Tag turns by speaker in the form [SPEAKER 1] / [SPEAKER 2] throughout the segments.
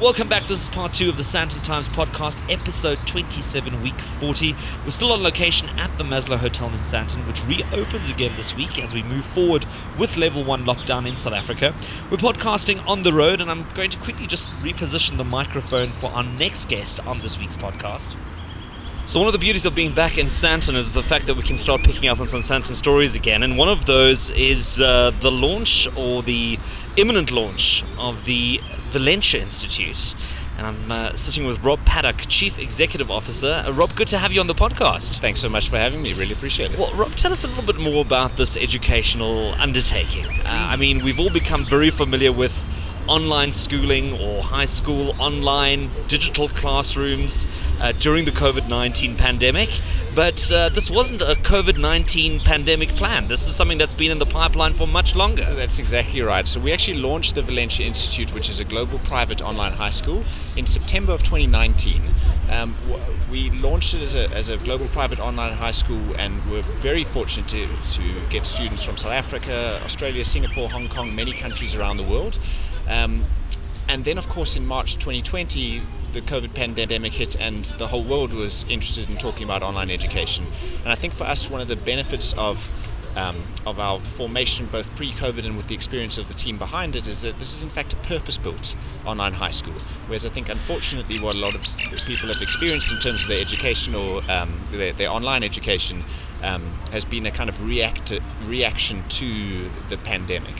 [SPEAKER 1] Welcome back. This is part two of the Sandton Times podcast, episode 27, week 40. We're still on location at the Maslow Hotel in Sandton, which reopens again this week as we move forward with level one lockdown in South Africa. We're podcasting on the road, and I'm going to quickly just reposition the microphone for our next guest on this week's podcast. So one of the beauties of being back in Sandton is the fact that we can start picking up on some Sandton stories again, and one of those is uh, the launch or the imminent launch of the Valenture Institute. And I'm uh, sitting with Rob Paddock, Chief Executive Officer. Uh, Rob, good to have you on the podcast.
[SPEAKER 2] Thanks so much for having me. Really appreciate it.
[SPEAKER 1] Well, Rob, tell us a little bit more about this educational undertaking. Uh, I mean, we've all become very familiar with online schooling or high school online digital classrooms uh, during the COVID 19 pandemic. But uh, this wasn't a COVID 19 pandemic plan. This is something that's been in the pipeline for much longer.
[SPEAKER 2] That's exactly right. So, we actually launched the Valenture Institute, which is a global private online high school, in September of 2019. Um, we launched it as a, as a global private online high school, and we're very fortunate to, to get students from South Africa, Australia, Singapore, Hong Kong, many countries around the world. Um, and then, of course, in March 2020, the COVID pandemic hit, and the whole world was interested in talking about online education. And I think for us, one of the benefits of um, of our formation, both pre-COVID and with the experience of the team behind it, is that this is in fact a purpose-built online high school. Whereas I think, unfortunately, what a lot of people have experienced in terms of their education or um, their, their, online education um, has been a kind of react reaction to the pandemic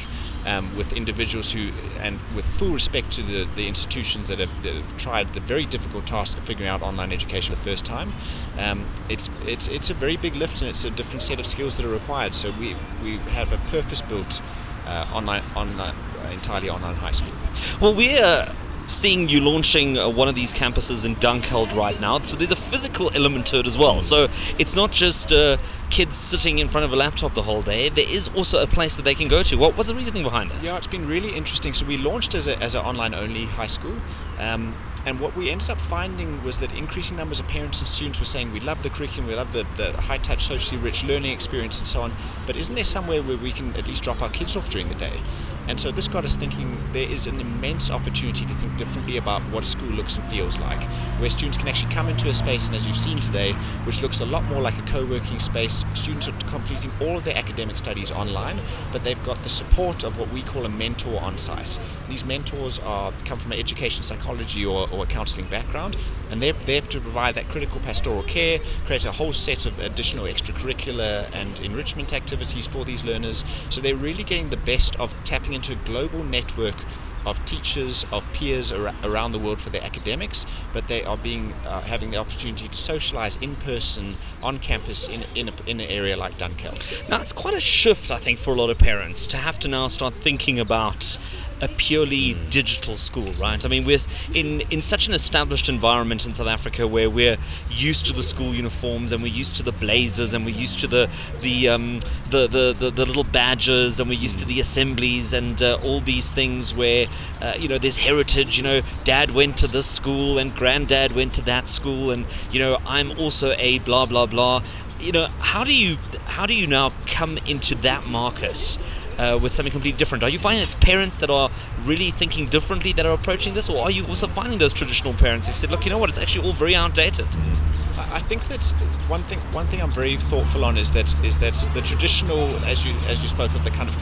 [SPEAKER 2] um, with individuals who, and with full respect to the, the institutions that have, that have, tried the very difficult task of figuring out online education the first time, um, it's, it's, it's a very big lift and it's a different set of skills that are required. So we, we have a purpose built uh, online, online, uh, entirely online high school.
[SPEAKER 1] Well, we are seeing you launching uh, one of these campuses in Dunkeld right now. So there's a physical element to it as well. So it's not just uh, kids sitting in front of a laptop the whole day. There is also a place that they can go to. What was the reasoning behind that?
[SPEAKER 2] Yeah, it's been really interesting. So we launched as, a, as an online only high school. Um, and what we ended up finding was that increasing numbers of parents and students were saying, we love the curriculum, we love the, the high touch, socially rich learning experience, and so on. But isn't there somewhere where we can at least drop our kids off during the day? And so this got us thinking there is an immense opportunity to think differently about what a school looks and feels like, where students can actually come into a space, and as you've seen today, which looks a lot more like a co working space. Students are completing all of their academic studies online, but they've got the support of what we call a mentor on site. These mentors are come from an education psychology or, or a counseling background, and they're there to provide that critical pastoral care, create a whole set of additional extracurricular and enrichment activities for these learners. So they're really getting the best of tapping into a global network of teachers, of peers ar- around the world for their academics, but they are being uh, having the opportunity to socialize in person on campus in in, a, in an area like Dunkeld.
[SPEAKER 1] Now it's quite a shift, I think, for a lot of parents to have to now start thinking about a purely digital school, right? I mean, we're in in such an established environment in South Africa where we're used to the school uniforms and we're used to the blazers and we're used to the the um, the, the, the, the, little badges and we're used to the assemblies and uh, all these things where uh, you know there's heritage. You know, dad went to this school and granddad went to that school and you know I'm also a blah blah blah. You know, how do you how do you now come into that market? uh, with something completely different? Are you finding it's parents that are really thinking differently that are approaching this, or are you also finding those traditional parents who've said, look, you know what, it's actually all very outdated?
[SPEAKER 2] I think that one thing one thing I'm very thoughtful on is that is that the traditional, as you as you spoke of, the kind of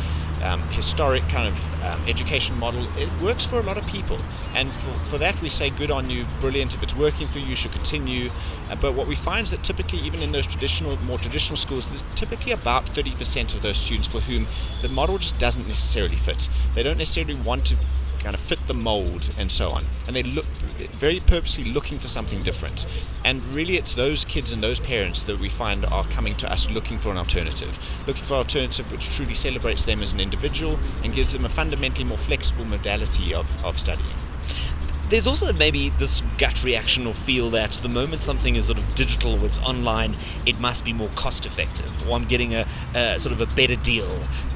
[SPEAKER 2] um, historic kind of um, education model, it works for a lot of people. And for, for that, we say, good on you, brilliant. If it's working for you, you should continue. Uh, but what we find is that typically, even in those traditional, more traditional schools, there's typically about 30% of those students for whom the model just doesn't necessarily fit. They don't necessarily want to kind of fit the mold and so on. And they look very purposely looking for something different. And really, it's those kids and those parents that we find are coming to us looking for an alternative, looking for an alternative which truly celebrates them as an individual and gives them a fundamentally more flexible modality of, of studying
[SPEAKER 1] there's also maybe this gut reaction or feel that the moment something is sort of digital or it's online, it must be more cost effective, or I'm getting a, a sort of a better deal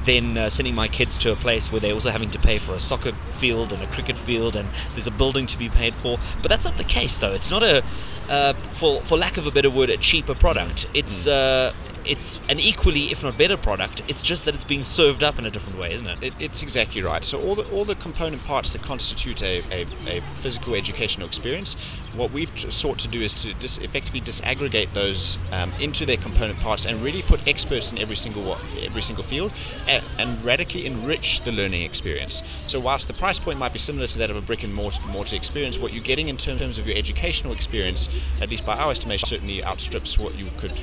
[SPEAKER 1] than uh, sending my kids to a place where they're also having to pay for a soccer field and a cricket field, and there's a building to be paid for. But that's not the case, though. It's not a, uh, for for lack of a better word, a cheaper product. It's uh, it's an equally, if not better, product. It's just that it's being served up in a different way, isn't it?
[SPEAKER 2] it it's exactly right. So all the all the component parts that constitute a, a, a physical educational experience, what we've sought to do is to dis- effectively disaggregate those um, into their component parts and really put experts in every single every single field and, and, radically enrich the learning experience. So whilst the price point might be similar to that of a brick and mortar, mortar experience, what you're getting in terms of your educational experience, at least by our estimation, certainly outstrips what you could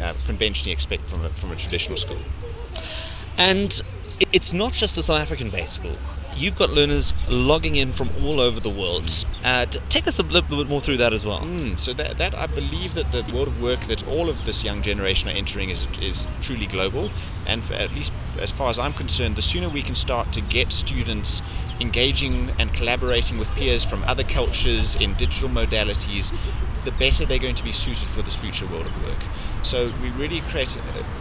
[SPEAKER 2] uh, conventionally expect from a, from a traditional school.
[SPEAKER 1] And it's not just a South African based school. You've got learners logging in from all over the world. Uh, take us a little bit more through that as well.
[SPEAKER 2] Mm, so that, that I believe that the world of work that all of this young generation are entering is, is truly global. And at least as far as I'm concerned, the sooner we can start to get students engaging and collaborating with peers from other cultures in digital modalities, the better they're going to be suited for this future world of work. So we really create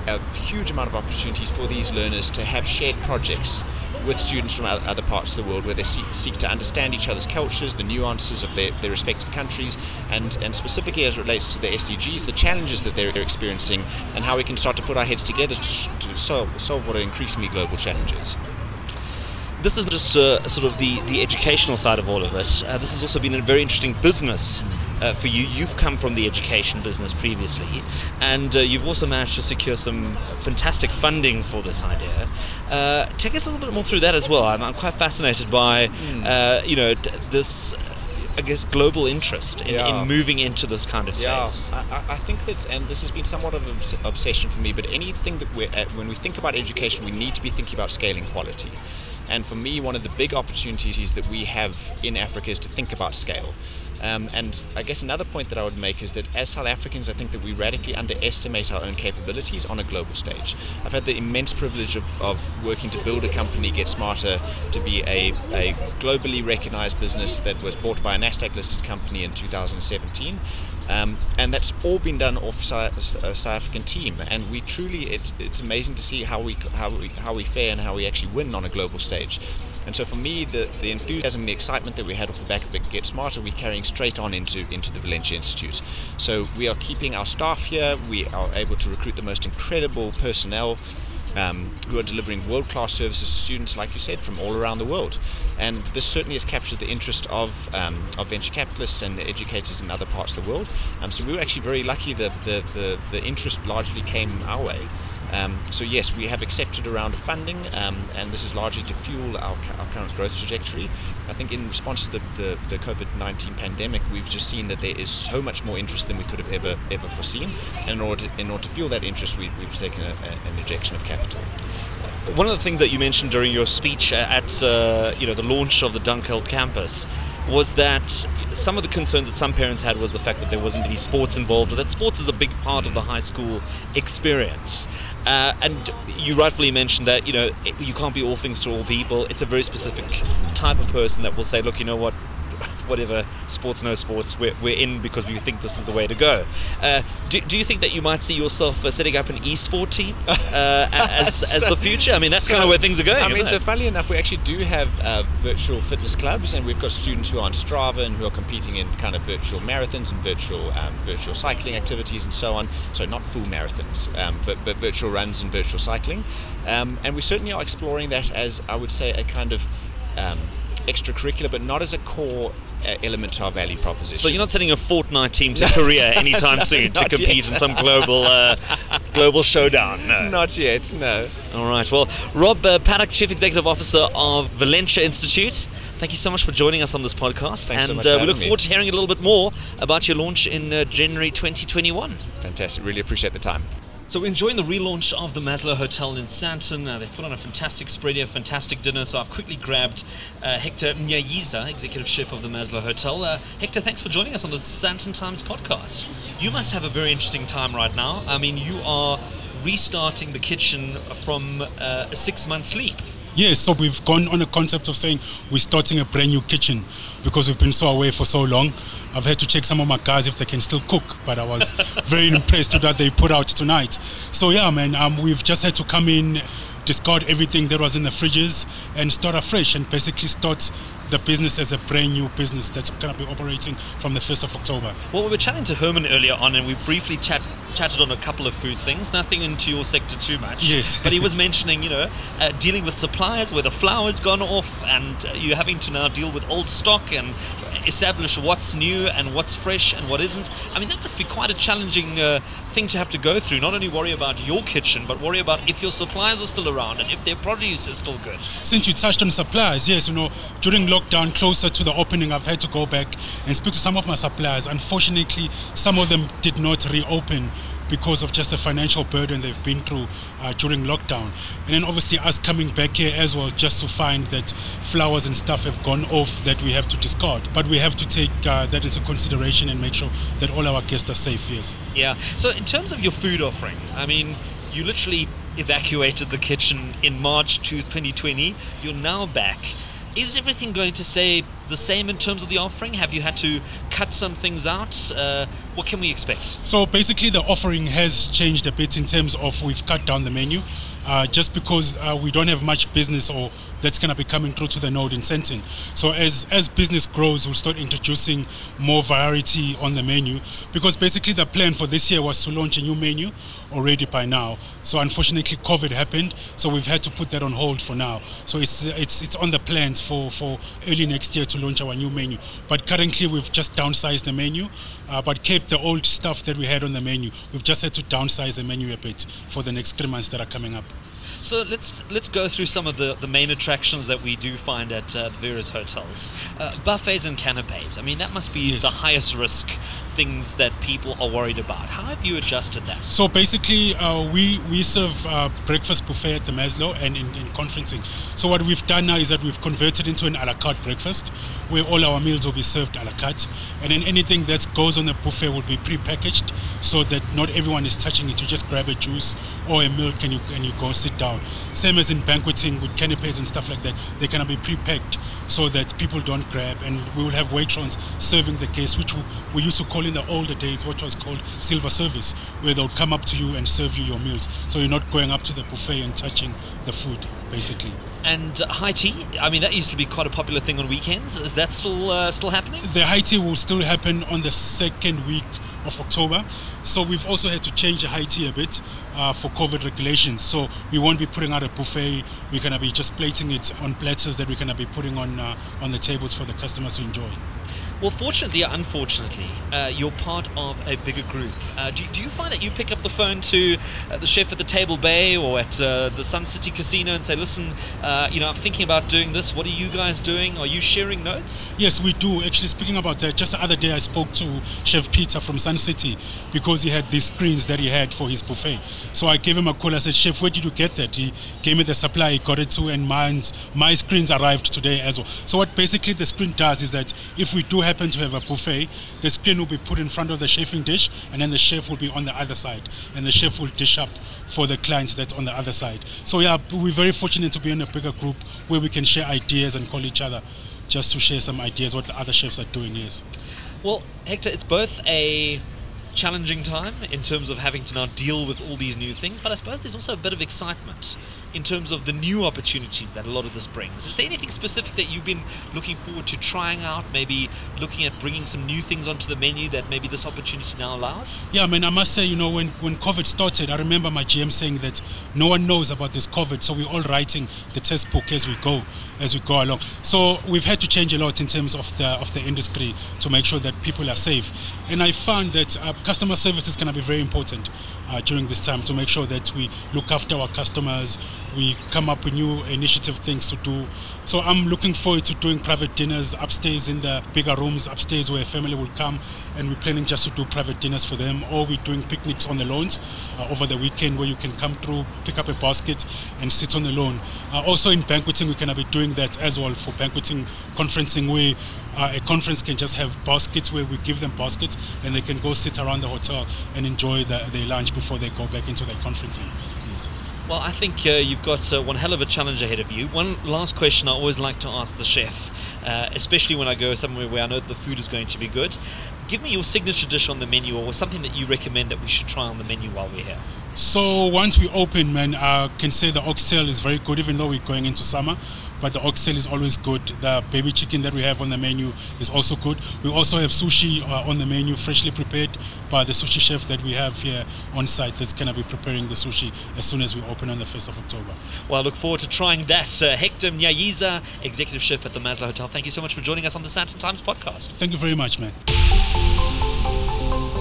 [SPEAKER 2] a, a huge amount of opportunities for these learners to have shared projects with students from other parts of the world where they seek, seek to understand each other's cultures, the nuances of their, their respective countries, and, and specifically as it relates to the SDGs, the challenges that they're experiencing, and how we can start to put our heads together to, to solve, solve what are increasingly global challenges
[SPEAKER 1] this is just uh, sort of the, the educational side of all of it. Uh, this has also been a very interesting business uh, for you. You've come from the education business previously, and uh, you've also managed to secure some fantastic funding for this idea. Uh, take us a little bit more through that as well. I'm, I'm quite fascinated by, mm. you know, this. I guess global interest in, yeah. in, moving into this kind of space.
[SPEAKER 2] Yeah, I, I, think that, and this has been somewhat of an obsession for me. But anything that we're, when we think about education, we need to be thinking about scaling quality. And for me, one of the big opportunities that we have in Africa is to think about scale. Um, and I guess another point that I would make is that as South Africans, I think that we radically underestimate our own capabilities on a global stage. I've had the immense privilege of, of working to build a company, GetSmarter, to be a, a globally recognized business that was bought by a NASDAQ listed company in 2017. Um, and that's all been done off a South African team, and we truly it's it's amazing to see how we how we how we fare and how we actually win on a global stage. And so for me, the, the enthusiasm, the excitement that we had off the back of it, GetSmarter, we're carrying straight on into, into the Valenture Institute. So we are keeping our staff here. We are able to recruit the most incredible personnel um, who are delivering world class services to students, like you said, from all around the world. And this certainly has captured the interest of, um, of venture capitalists and educators in other parts of the world. Um, so we were actually very lucky that the, the, the interest largely came our way. Um, so yes, we have accepted a round of funding, um, and this is largely to fuel our, our, current growth trajectory. I think in response to the, the, the, COVID-19 pandemic, we've just seen that there is so much more interest than we could have ever ever foreseen. And in order to, in order to fuel that interest, we, have taken a, a, an injection of capital.
[SPEAKER 1] One of the things that you mentioned during your speech at uh, you know the launch of the Dunkeld campus was that some of the concerns that some parents had was the fact that there wasn't any sports involved, or that sports is a big part of the high school experience. Uh, and you rightfully mentioned that you know you can't be all things to all people. It's a very specific type of person that will say, look, you know what, whatever sports, no sports, we're, we're in because we think this is the way to go. Uh, do, do you think that you might see yourself uh, setting up an e-sport team uh, as, so, as the future? I mean, that's so, kind of where things are going. I
[SPEAKER 2] mean, so
[SPEAKER 1] it?
[SPEAKER 2] funnily enough, we actually do have uh, virtual fitness clubs, and we've got students who are on Strava and who are competing in kind of virtual marathons and virtual um, virtual cycling activities and so on. So not full marathons, um, but but virtual runs and virtual cycling. Um, and we certainly are exploring that as I would say a kind of um, extracurricular, but not as a core element to our value proposition.
[SPEAKER 1] So you're not sending a Fortnite team to Korea anytime soon to compete yet. in some global uh, global showdown. No,
[SPEAKER 2] not yet. No.
[SPEAKER 1] All right. Well, Rob uh, Paddock, Chief Executive Officer of Valenture Institute. Thank you so much for joining us on this podcast,
[SPEAKER 2] Thanks
[SPEAKER 1] and
[SPEAKER 2] so
[SPEAKER 1] uh, we look
[SPEAKER 2] me.
[SPEAKER 1] forward to hearing a little bit more about your launch in uh, January 2021.
[SPEAKER 2] Fantastic. Really appreciate the time.
[SPEAKER 1] So enjoying the relaunch of the Maslow Hotel in Sandton. Uh, they've put on a fantastic spread here, fantastic dinner. So I've quickly grabbed uh, Hector Mnyayiza, executive chef of the Maslow Hotel. Uh, Hector, thanks for joining us on the Sandton Times podcast. You must have a very interesting time right now. I mean, you are restarting the kitchen from uh, a six-month sleep.
[SPEAKER 3] Yes, so we've gone on a concept of saying we're starting a brand new kitchen because we've been so away for so long. I've had to check some of my guys if they can still cook, but I was very impressed with what they put out tonight. So yeah, man, um, we've just had to come in, discard everything that was in the fridges, and start afresh, and basically start the business as a brand new business that's going to be operating from the 1st of October.
[SPEAKER 1] Well, we were chatting to Herman earlier on, and we briefly chat, chatted on a couple of food things. Nothing into your sector too much.
[SPEAKER 3] Yes.
[SPEAKER 1] but he was mentioning, you know, uh, dealing with suppliers where the flour's gone off, and uh, you're having to now deal with old stock and establish what's new and what's fresh and what isn't. I mean, that must be quite a challenging uh, thing to have to go through. Not only worry about your kitchen, but worry about if your suppliers are still around and if their produce is still good.
[SPEAKER 3] Since you touched on suppliers, yes, you know, during lockdown, closer to the opening, I've had to go back and speak to some of my suppliers. Unfortunately, some of them did not reopen because of just the financial burden they've been through uh, during lockdown. And then obviously us coming back here as well, just to find that flowers and stuff have gone off that we have to discard. But we have to take uh, that into consideration and make sure that all our guests are safe, yes.
[SPEAKER 1] Yeah. So, in terms of your food offering, I mean, you literally evacuated the kitchen in March 2020. You're now back. Is everything going to stay the same in terms of the offering? Have you had to cut some things out? Uh, what can we expect?
[SPEAKER 3] So basically, the offering has changed a bit in terms of we've cut down the menu. Uh, just because uh, we don't have much business or that's going to be coming through to the node in Sandton. So as as business grows, we'll start introducing more variety on the menu because basically the plan for this year was to launch a new menu already by now. So unfortunately, COVID happened, so we've had to put that on hold for now. So it's it's it's on the plans for for early next year to launch our new menu. But currently, we've just downsized the menu, uh, but kept the old stuff that we had on the menu. We've just had to downsize the menu a bit for the next three months that are coming up.
[SPEAKER 1] So let's let's go through some of the, the main attractions that we do find at uh, the various hotels. Uh, buffets and canapes. I mean, that must be
[SPEAKER 3] Yes.
[SPEAKER 1] the highest risk things that people are worried about. How have you adjusted that?
[SPEAKER 3] So basically, uh, we we serve uh, breakfast buffet at the Maslow and in, in conferencing. So what we've done now is that we've converted into an a la carte breakfast, where all our meals will be served a la carte, and then anything that goes on the buffet will be pre-packaged, so that not everyone is touching it. You just grab a juice or a milk and you and you go sit down. Same as in banqueting with canapes and stuff like that, they cannot be pre-packed so that people don't grab. And we will have waitrons serving the case, which we, used to call in the older days what was called silver service where they'll come up to you and serve you your meals. So you're not going up to the buffet and touching the food basically
[SPEAKER 1] And high tea. I mean, that used to be quite a popular thing on weekends. Is that still uh, still happening?
[SPEAKER 3] the high tea will still happen on the second week of October. So we've also had to change the high tea a bit uh, for COVID regulations. So we won't be putting out a buffet. We're gonna be just plating it on platters that we're gonna be putting on uh, on the tables for the customers to enjoy.
[SPEAKER 1] Well, fortunately or unfortunately, uh, you're part of a bigger group. Uh, do, do you find that you pick up the phone to uh, the chef at the Table Bay or at uh, the Sun City Casino and say, listen, uh, you know, I'm thinking about doing this. What are you guys doing? Are you sharing notes?
[SPEAKER 3] Yes, we do. Actually, speaking about that, just the other day I spoke to Chef Peter from Sun City because he had these screens that he had for his buffet. So I gave him a call. I said, Chef, where did you get that? He gave me the supply, he got it too, and mine's, my screens arrived today as well. So what basically the screen does is that if we do happen to have a buffet, the screen will be put in front of the chafing dish, and then the chef will be on the other side, and the chef will dish up for the clients that's on the other side. So yeah, we're very fortunate to be in a bigger group where we can share ideas and call each other just to share some ideas what the other chefs are doing yes
[SPEAKER 1] Well, Hector, it's both a challenging time in terms of having to now deal with all these new things, but I suppose there's also a bit of excitement in terms of the new opportunities that a lot of this brings. Is there anything specific that you've been looking forward to trying out, maybe looking at bringing some new things onto the menu that maybe this opportunity now allows?
[SPEAKER 3] yeah i mean i must say you know when, when covid started i remember my gm saying that no one knows about this covid so we're all writing the test book as we go as we go along so we've had to change a lot in terms of the of the industry to make sure that people are safe and i found that uh, customer service is going to be very important uh, during this time to make sure that we look after our customers we come up with new initiative things to do. So i'm looking forward to doing private dinners upstairs in the bigger rooms upstairs where family will come and we're planning just to do private dinners for them or we're doing picnics on the lawns uh, over the weekend where you can come through pick up a basket and sit on the lawn. Uh, also in banqueting we can be doing that as well for banqueting conferencing where uh, a conference can just have baskets where we give them baskets and they can go sit around the hotel and enjoy the, their lunch before they go back into their conferencing
[SPEAKER 1] Well, I think uh, you've got uh, one hell of a challenge ahead of you. One last question I always like to ask the chef, uh, especially when I go somewhere where I know the food is going to be good. Give me your signature dish on the menu or something that you recommend that we should try on the menu while we're here.
[SPEAKER 3] So once we open, man, I can say the oxtail is very good, even though we're going into summer. But the oxtail is always good. The baby chicken that we have on the menu is also good. We also have sushi uh, on the menu, freshly prepared by the sushi chef that we have here on site that's going to be preparing the sushi as soon as we open on the 1st of October.
[SPEAKER 1] Well, I look forward to trying that. Uh, Hector Mnyayiza, Executive Chef at the Maslow Hotel, thank you so much for joining us on the Sandton Times podcast.
[SPEAKER 3] Thank you very much, man.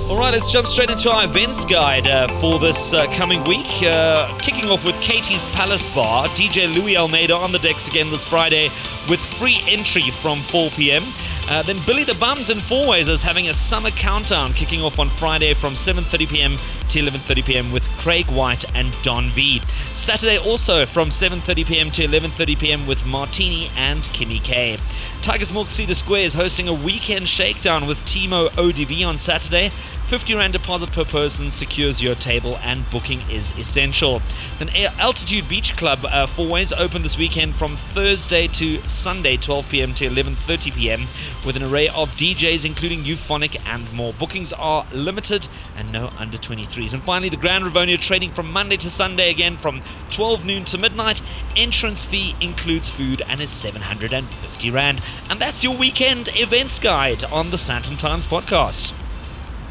[SPEAKER 1] All right, let's jump straight into our events guide uh, for this uh, coming week. Uh, kicking off with Katie's Palace Bar, DJ Louis Almeida on the decks again this Friday with free entry from 4 p.m. Uh, then Billy the Bums in Fourways is having a summer countdown kicking off on Friday from 7:30 p.m. to 11:30 p.m. with Craig White and Don V. Saturday also from 7:30 p.m. to 11:30 p.m. with Martini and Kimmy K. Tigers Milk Cedar Square is hosting a weekend shakedown with Timo ODV on Saturday. 50 Rand deposit per person secures your table and booking is essential. Then Altitude Beach Club uh, Fourways open this weekend from Thursday to Sunday 12 p.m. to 11:30 p.m. with an array of DJs including Euphonic and more. Bookings are limited and no under 23s. And finally the Grand Rivonia trading from Monday to Sunday again from 12 noon to midnight. Entrance fee includes food and is 750 Rand. And that's your weekend events guide on the Sandton Times podcast.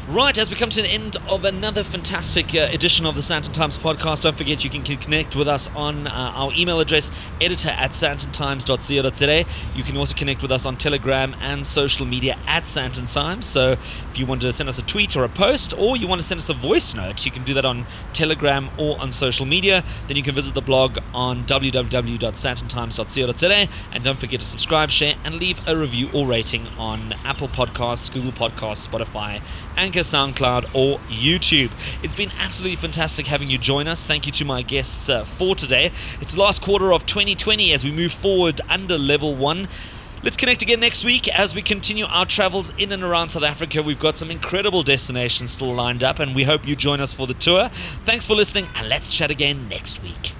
[SPEAKER 1] Right, as we come to the end of another fantastic uh, edition of the Sandton Times podcast, don't forget you can connect with us on uh, our email address, editor at sandtontimes.co.za. You can also connect with us on Telegram and social media at Sandton Times. So if you want to send us a tweet or a post, or you want to send us a voice note, you can do that on Telegram or on social media. Then you can visit the blog on www.sandtontimes.co.za. And don't forget to subscribe, share, and leave a review or rating on Apple Podcasts, Google Podcasts, Spotify, SoundCloud, or YouTube. It's been absolutely fantastic having you join us. Thank you to my guests uh, for today. It's the last quarter of 2020 as we move forward under level one. Let's connect again next week as we continue our travels in and around South Africa. We've got some incredible destinations still lined up, and we hope you join us for the tour. Thanks for listening, and let's chat again next week.